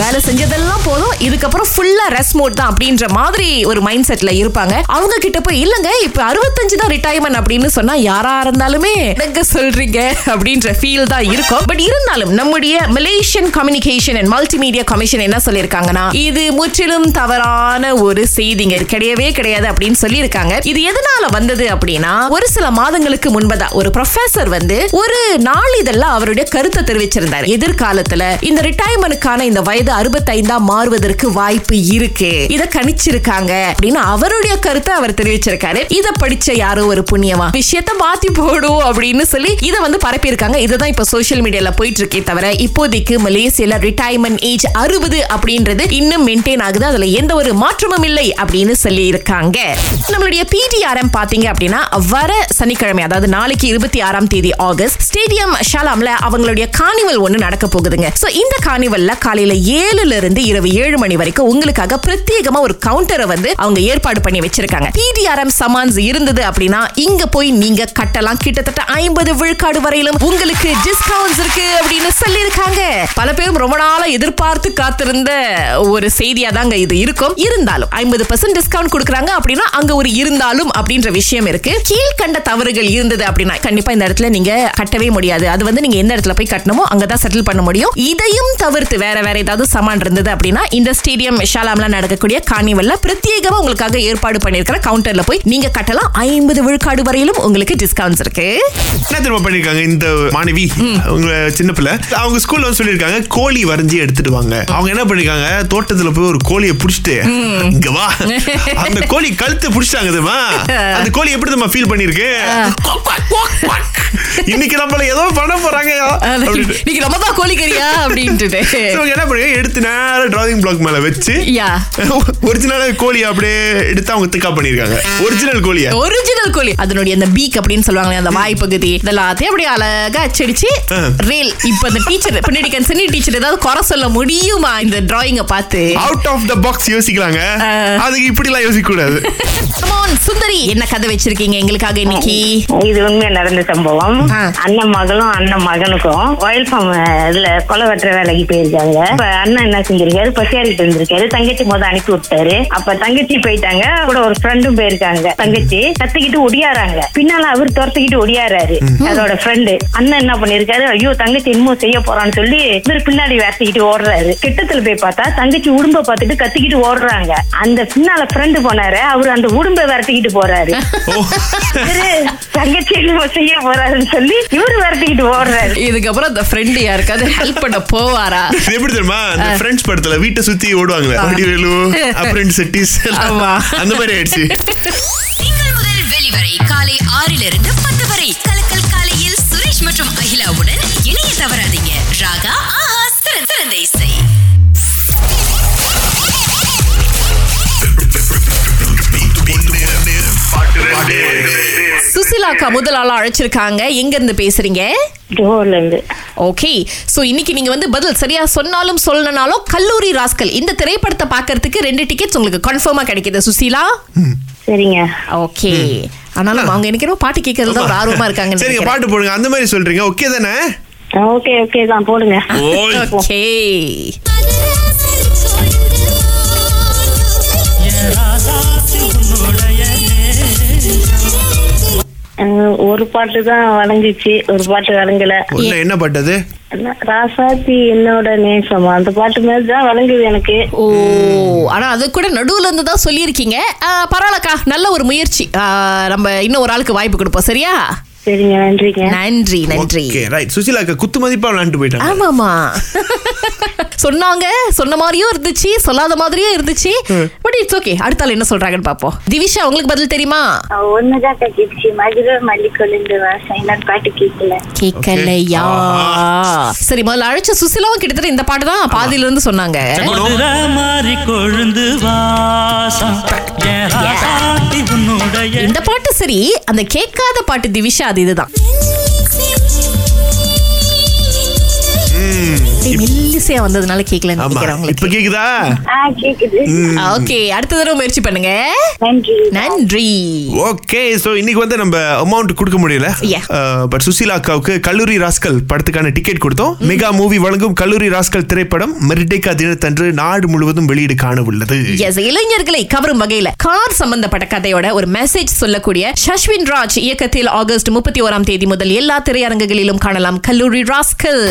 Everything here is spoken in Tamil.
வேலை செஞ்சதெல்லாம் போதும். இதுக்கப்புறம் ஃபுல்லா ரெஸ்ட் மோட் தான் அப்படின்ற மாதிரி ஒரு மைண்ட் செட்ல இருப்பாங்க. அவங்க கிட்ட போய் இல்லங்க இப்ப அறுபத்தஞ்சு தான் ரிட்டையர்மெண்ட் அப்படின்னு சொன்னா யாரா இருந்தாலுமே எங்க சொல்றீங்க? அப்படின்ற ஃபீல் தான் இருக்கும். பட் இருந்தாலும் நம்முடைய Malaysian communication and multimedia commission என்ன சொல்லியிருக்காங்கன்னா இது முற்றிலும் தவறான ஒரு செய்திங்க. கிடையவே கிடையாது அப்படின்னு சொல்லியிருக்காங்க. இது எதனால வந்தது அப்படின்னா ஒரு சில மாதங்களுக்கு முன்பதா ஒரு ப்ரொஃபசர் வந்து ஒரு நாளிதழ்ல அவருடைய கருத்தை தெரிவிச்சிருந்தார். எதிர்காலத்துல இந்த ரிட்டையர்மெண்ட்டுக்கான இந்த வயது அறுபத்தைந்தா மாறுவதற்கு வாய்ப்பு இருக்கு. இத கணிச்சிருக்காங்க அப்படின்னு அவருடைய கருத்தை அவர் தெரிவிச்சிருக்காரு. இத படிச்ச யாரோ ஒரு புண்ணியமா? விஷயத்த மாத்தி போடும் அப்படின்னு சொல்லி இத வந்து பரப்பி இருக்காங்க இதுதான் இப்ப சோசியல் மீடியால போயிட்டு இருக்கே தவிர இப்போதைக்கு மலேசியால ரிட்டையர்மெண்ட் ஏஜ் அறுபது அப்படின்றது இன்னும் மெயின்டைன் ஆகுது. அதுல எந்த ஒரு மாற்றமும் இல்லை அப்படின்னு சொல்லி இருக்காங்க நம்மளுடைய பிடிஆர்எம் பாத்தீங்க அப்படின்னா வர சனிக்கிழமை அதாவது நாளைக்கு இருபத்தி ஆறாம் தேதி ஆகஸ்ட் ஸ்டேடியம் ஷாலாம்ல அவங்களுடைய கார்னிவல் ஒண்ணு நடக்க போகுதுங்க. சோ இந்த கார்னிவல்ல காலையில ஏழுல இருந்து இரவு ஏழு மணி வரைக்கும் உங்களுக்காக பிரத்யேகமா ஒரு கவுண்டரை வந்து அவங்க ஏற்பாடு பண்ணி வச்சிருக்காங்க. பிடிஆர்எம் சமான்ஸ் இருந்தது அப்படின்னா இங்க போய் நீங்க கட்டலாம். கிட்டத்தட்ட ஐம்பது விழுக்காடு வரையிலும் உங்களுக்கு டிஸ்கவுண்ட்ஸ் இருக்கு அப்படின்னு சொல்லியிருக்காங்க. பல பேரும் ரொம்ப நாளா எதிர்பார்த்து காத்திருந்த ஒரு செய்தியா தாங்க இது இருக்கும். இருந்தாலும் ஐம்பது பர்சன்ட் டிஸ்கவுண்ட் கொடுக்குறாங்க அப்படின்னா அங்க ஒரு இருந்தாலும் அப்படின்ற விஷயம் இருக்கு. கீழ்கண்ட தவறுகள் இருந்தது அப்படின்னா கண்டிப்பா இந்த இடத்துல நீங்க கட்டவே முடியாது. அது வந்து நீங்க எந்த இடத்துல போய் கட்டணுமோ அங்கதான் செட்டில் பண்ண முடியும். இதையும் தவிர்த்து வேற வேற ஏதாவது சமான் இருந்தது அப்படின்னா இந்த ஸ்டேடியம் ஷாலாம்ல நடக்கக்கூடிய கார்னிவல்ல பிரத்யேகமா உங்களுக்காக ஏற்பாடு பண்ணிருக்கிற கவுண்டர்ல போய் நீங்க கட்டலாம். ஐம்பது விழுக்காடு வரையிலும் உங்களுக்கு டிஸ்கவுண்ட்ஸ் இருக்கு. என்ன தெரியுமா பண்ணிருக்காங்க இந்த மாணவி? அவங்க சின்ன பிள்ளை. அவங்க ஸ்கூல்ல வந்து சொல்லிருக்காங்க கோழி வரைஞ்சி எடுத்துட்டு வாங்க. அவங்க என்ன பண்ணிருக்காங்க தோட்டத்துல போய் ஒரு கோழியை புடிச்சிட்டு இங்க வா. அந்த கோழி கழுத்து புடிச்சிட்டாங்க தெரியுமா? அந்த கோழி எப்படி தெரியுமா ஃபீல் பண்ணிருக்கு இன்னைக்கு நம்மள ஏதோ பண்ண போறாங்க. நீங்க ரொம்ப தான் கோழிக்கறியா? அப்படின்ட்டு So, அவங்க என்ன பண்ணுங்க எடுத்து நேரம் டிராயிங் பிளாக் மேல வச்சு யா ஒரிஜினல் கோழி அப்படியே எடுத்து அவங்க திக்கா பண்ணிருக்காங்க ஒரிஜினல் கோழிய? ஒரிஜினல் கோழி. அதனுடைய அந்த பீக் அப்படின்னு சொல்லுவாங்க அந்த வாய் பகுதி இதெல்லாத்தையும் அப்படியே அழகா அச்சடிச்சு. ரேல் இப்ப அந்த டீச்சர் பின்னாடி கன்சனி டீச்சர் ஏதாவது குறை சொல்ல முடியுமா இந்த டிராயிங்க பார்த்து? அவுட் ஆஃப் த பாக்ஸ் யோசிக்கலாங்க. அதுக்கு இப்படி எல்லாம் யோசிக்க கூடாது Come on, சுந்தரி என்ன கதை வச்சிருக்கீங்க எங்களுக்காக இன்னைக்கு? இது உண்மையா நடந்த சம்பவம். அண்ணன் மகளும் அண்ணன் மகனுக்கும் ஒயில் ஃபார்ம் இதுல கொலை வெட்டுற வேலைக்கு போயிருக்காங்க. அண்ணன் என்ன செஞ்சிருக்காரு? பசியாரிட்டு இருந்திருக்காரு தங்கச்சி முத அனுப்பி விட்டாரு. அப்ப தங்கச்சி போயிட்டாங்க. கூட ஒரு ஃப்ரெண்டும் போயிருக்காங்க. தங்கச்சி கத்திக்கிட்டு ஒடியாறாங்க. பின்னால அவர் துரத்திக்கிட்டு ஒடியாறாரு. அதோட ஃப்ரெண்டு அண்ணன் என்ன பண்ணிருக்காரு? ஐயோ தங்கச்சி என்னமோ செய்ய போறான்னு சொல்லி இவர் பின்னாடி வேர்த்திக்கிட்டு ஓடுறாரு. கிட்டத்துல போய் பார்த்தா தங்கச்சி உடும்ப பார்த்துட்டு கத்திக்கிட்டு ஓடுறாங்க. அந்த பின்னால ஃப்ரெண்டு போனாரு. அவரு அந்த உடும்ப விரட்டிக்கிட்டு போறாரு. தங்கச்சி என்னமோ செய்ய போறாருன்னு சொல்லி இவரு விரட்டிக்கிட்டு ஓடுறாரு. இதுக்கப்புறம் அந்த ஃப்ரெண்டு யாருக்காவது ஹெல்ப் பண்ண போவாரா? எப்படி தெரியுமா? அந்த ஃப்ரெண்ட்ஸ் படத்துல வீட்டை சுத்தி ஓடுவாங்க வடிவேலு அப்புறம் செட்டிஸ் ஆமா. அந்த மாதிரி ஆயிடுச்சு. திங்கள் முதல் வெளிவரை காலை ஆறிலிருந்து பத்து வரை. கலக்கல் காலையில் சுரேஷ் மற்றும் அகிலாவுடன் இணைய தவறாதீங்க. ராகா ஆஹா சிறந்த இசை. சுசிலாக்கா முதல் ஆளா அழைச்சிருக்காங்க. எங்க இருந்து பேசுறீங்க ஓகே சோ இன்னைக்கு நீங்க வந்து பதில் சரியா சொன்னாலும் சொல்லனாலும் கல்லூரி ராஸ்கல் இந்த திரைப்படத்தை பார்க்கிறதுக்கு ரெண்டு டிக்கெட்ஸ் உங்களுக்கு கன்ஃபார்மா கிடைக்குது. சுசீலா? சரிங்க. ஓகே ஆனாலும் அவங்க எனக்கு பாட்டு கேட்கறது தான் ஒரு ஆர்வமா இருக்காங்க சரிங்க பாட்டு போடுங்க. அந்த மாதிரி சொல்றீங்க. ஓகே தானே? ஓகே ஓகே தான். போடுங்க. ஓகே அஹ், ஒரு பாட்டு தான் வழங்குச்சு. ஒரு பாட்டு வழங்கல. என்ன பாட்டு ராசாத்தி என்னோட நேசமா. அந்த பாட்டு மாதிரி தான் வழங்குது எனக்கு. ஓ ஆனா அது கூட நடுவுல இருந்து தான் சொல்லியிருக்கீங்க. பரவாயில்லக்கா நல்ல ஒரு முயற்சி. நம்ம இன்னும் ஒரு ஆளுக்கு வாய்ப்பு கொடுப்போம் சரியா? சரிங்க நன்றிங்க. நன்றி நன்றி. ரைட் சுசிலா அக்கா குத்து மதிப்பா விளையாண்டு போயிட்டாங்க. ஆமாமா சொன்னாங்க சொன்ன மாதிரியும் இருந்துச்சு சொல்லாத மாதிரியும் இருந்துச்சு. பட் இட்ஸ் ஓகே அடுத்த ஆள் என்ன சொல்றாங்கன்னு பாப்போம் திவிஷா உங்களுக்கு பதில் தெரியுமா? ஒண்ணுதான் கட்டிடுச்சு மதுரை மல்லிகொழுந்து வாசம் பாட்டு கேட்கல கேட்கலையா சரி முதல்ல அழைச்ச சுசிலாவும் கிட்டத்தட்ட இந்த பாட்டு தான் பாதியில இருந்து சொன்னாங்க மாறி கொழுந்து வாசம். இந்த பாட்டு சரி அந்த கேட்காத பாட்டு திவிஷா அது இதுதான். மெல்லிசையா வந்ததுனால நினைக்கிறேன் இப்ப கேக்குதா? ஆ கேக்குது. ஓகே. அடுத்த தடவை முயற்சி பண்ணுங்க. நன்றி. நன்றி. ஓகே சோ இன்னைக்கு வந்து நம்ம அமௌண்ட் கொடுக்க முடியல. Yeah. பட் சுசீலா அக்காவுக்கு கல்லூரி ராஸ்கல் படத்துக்கான டிக்கெட் கொடுத்தோம். மெகா மூவி வழங்கும் கல்லூரி ராஸ்கல் திரைப்படம் மெர்டேக்கா தினத்தன்று நாடு முழுவதும் வெளியீடு காண உள்ளது எஸ் இளைஞர்களை கவரும் வகையில கார் சம்பந்தப்பட்ட கதையோட ஒரு மெசேஜ் சொல்லக்கூடிய சஷ்வின் ராஜ் இயக்கத்தில் ஆகஸ்ட் முப்பத்தி ஓராம் தேதி முதல் எல்லா திரையரங்குகளிலும் காணலாம் கல்லூரி ராஸ்கல்.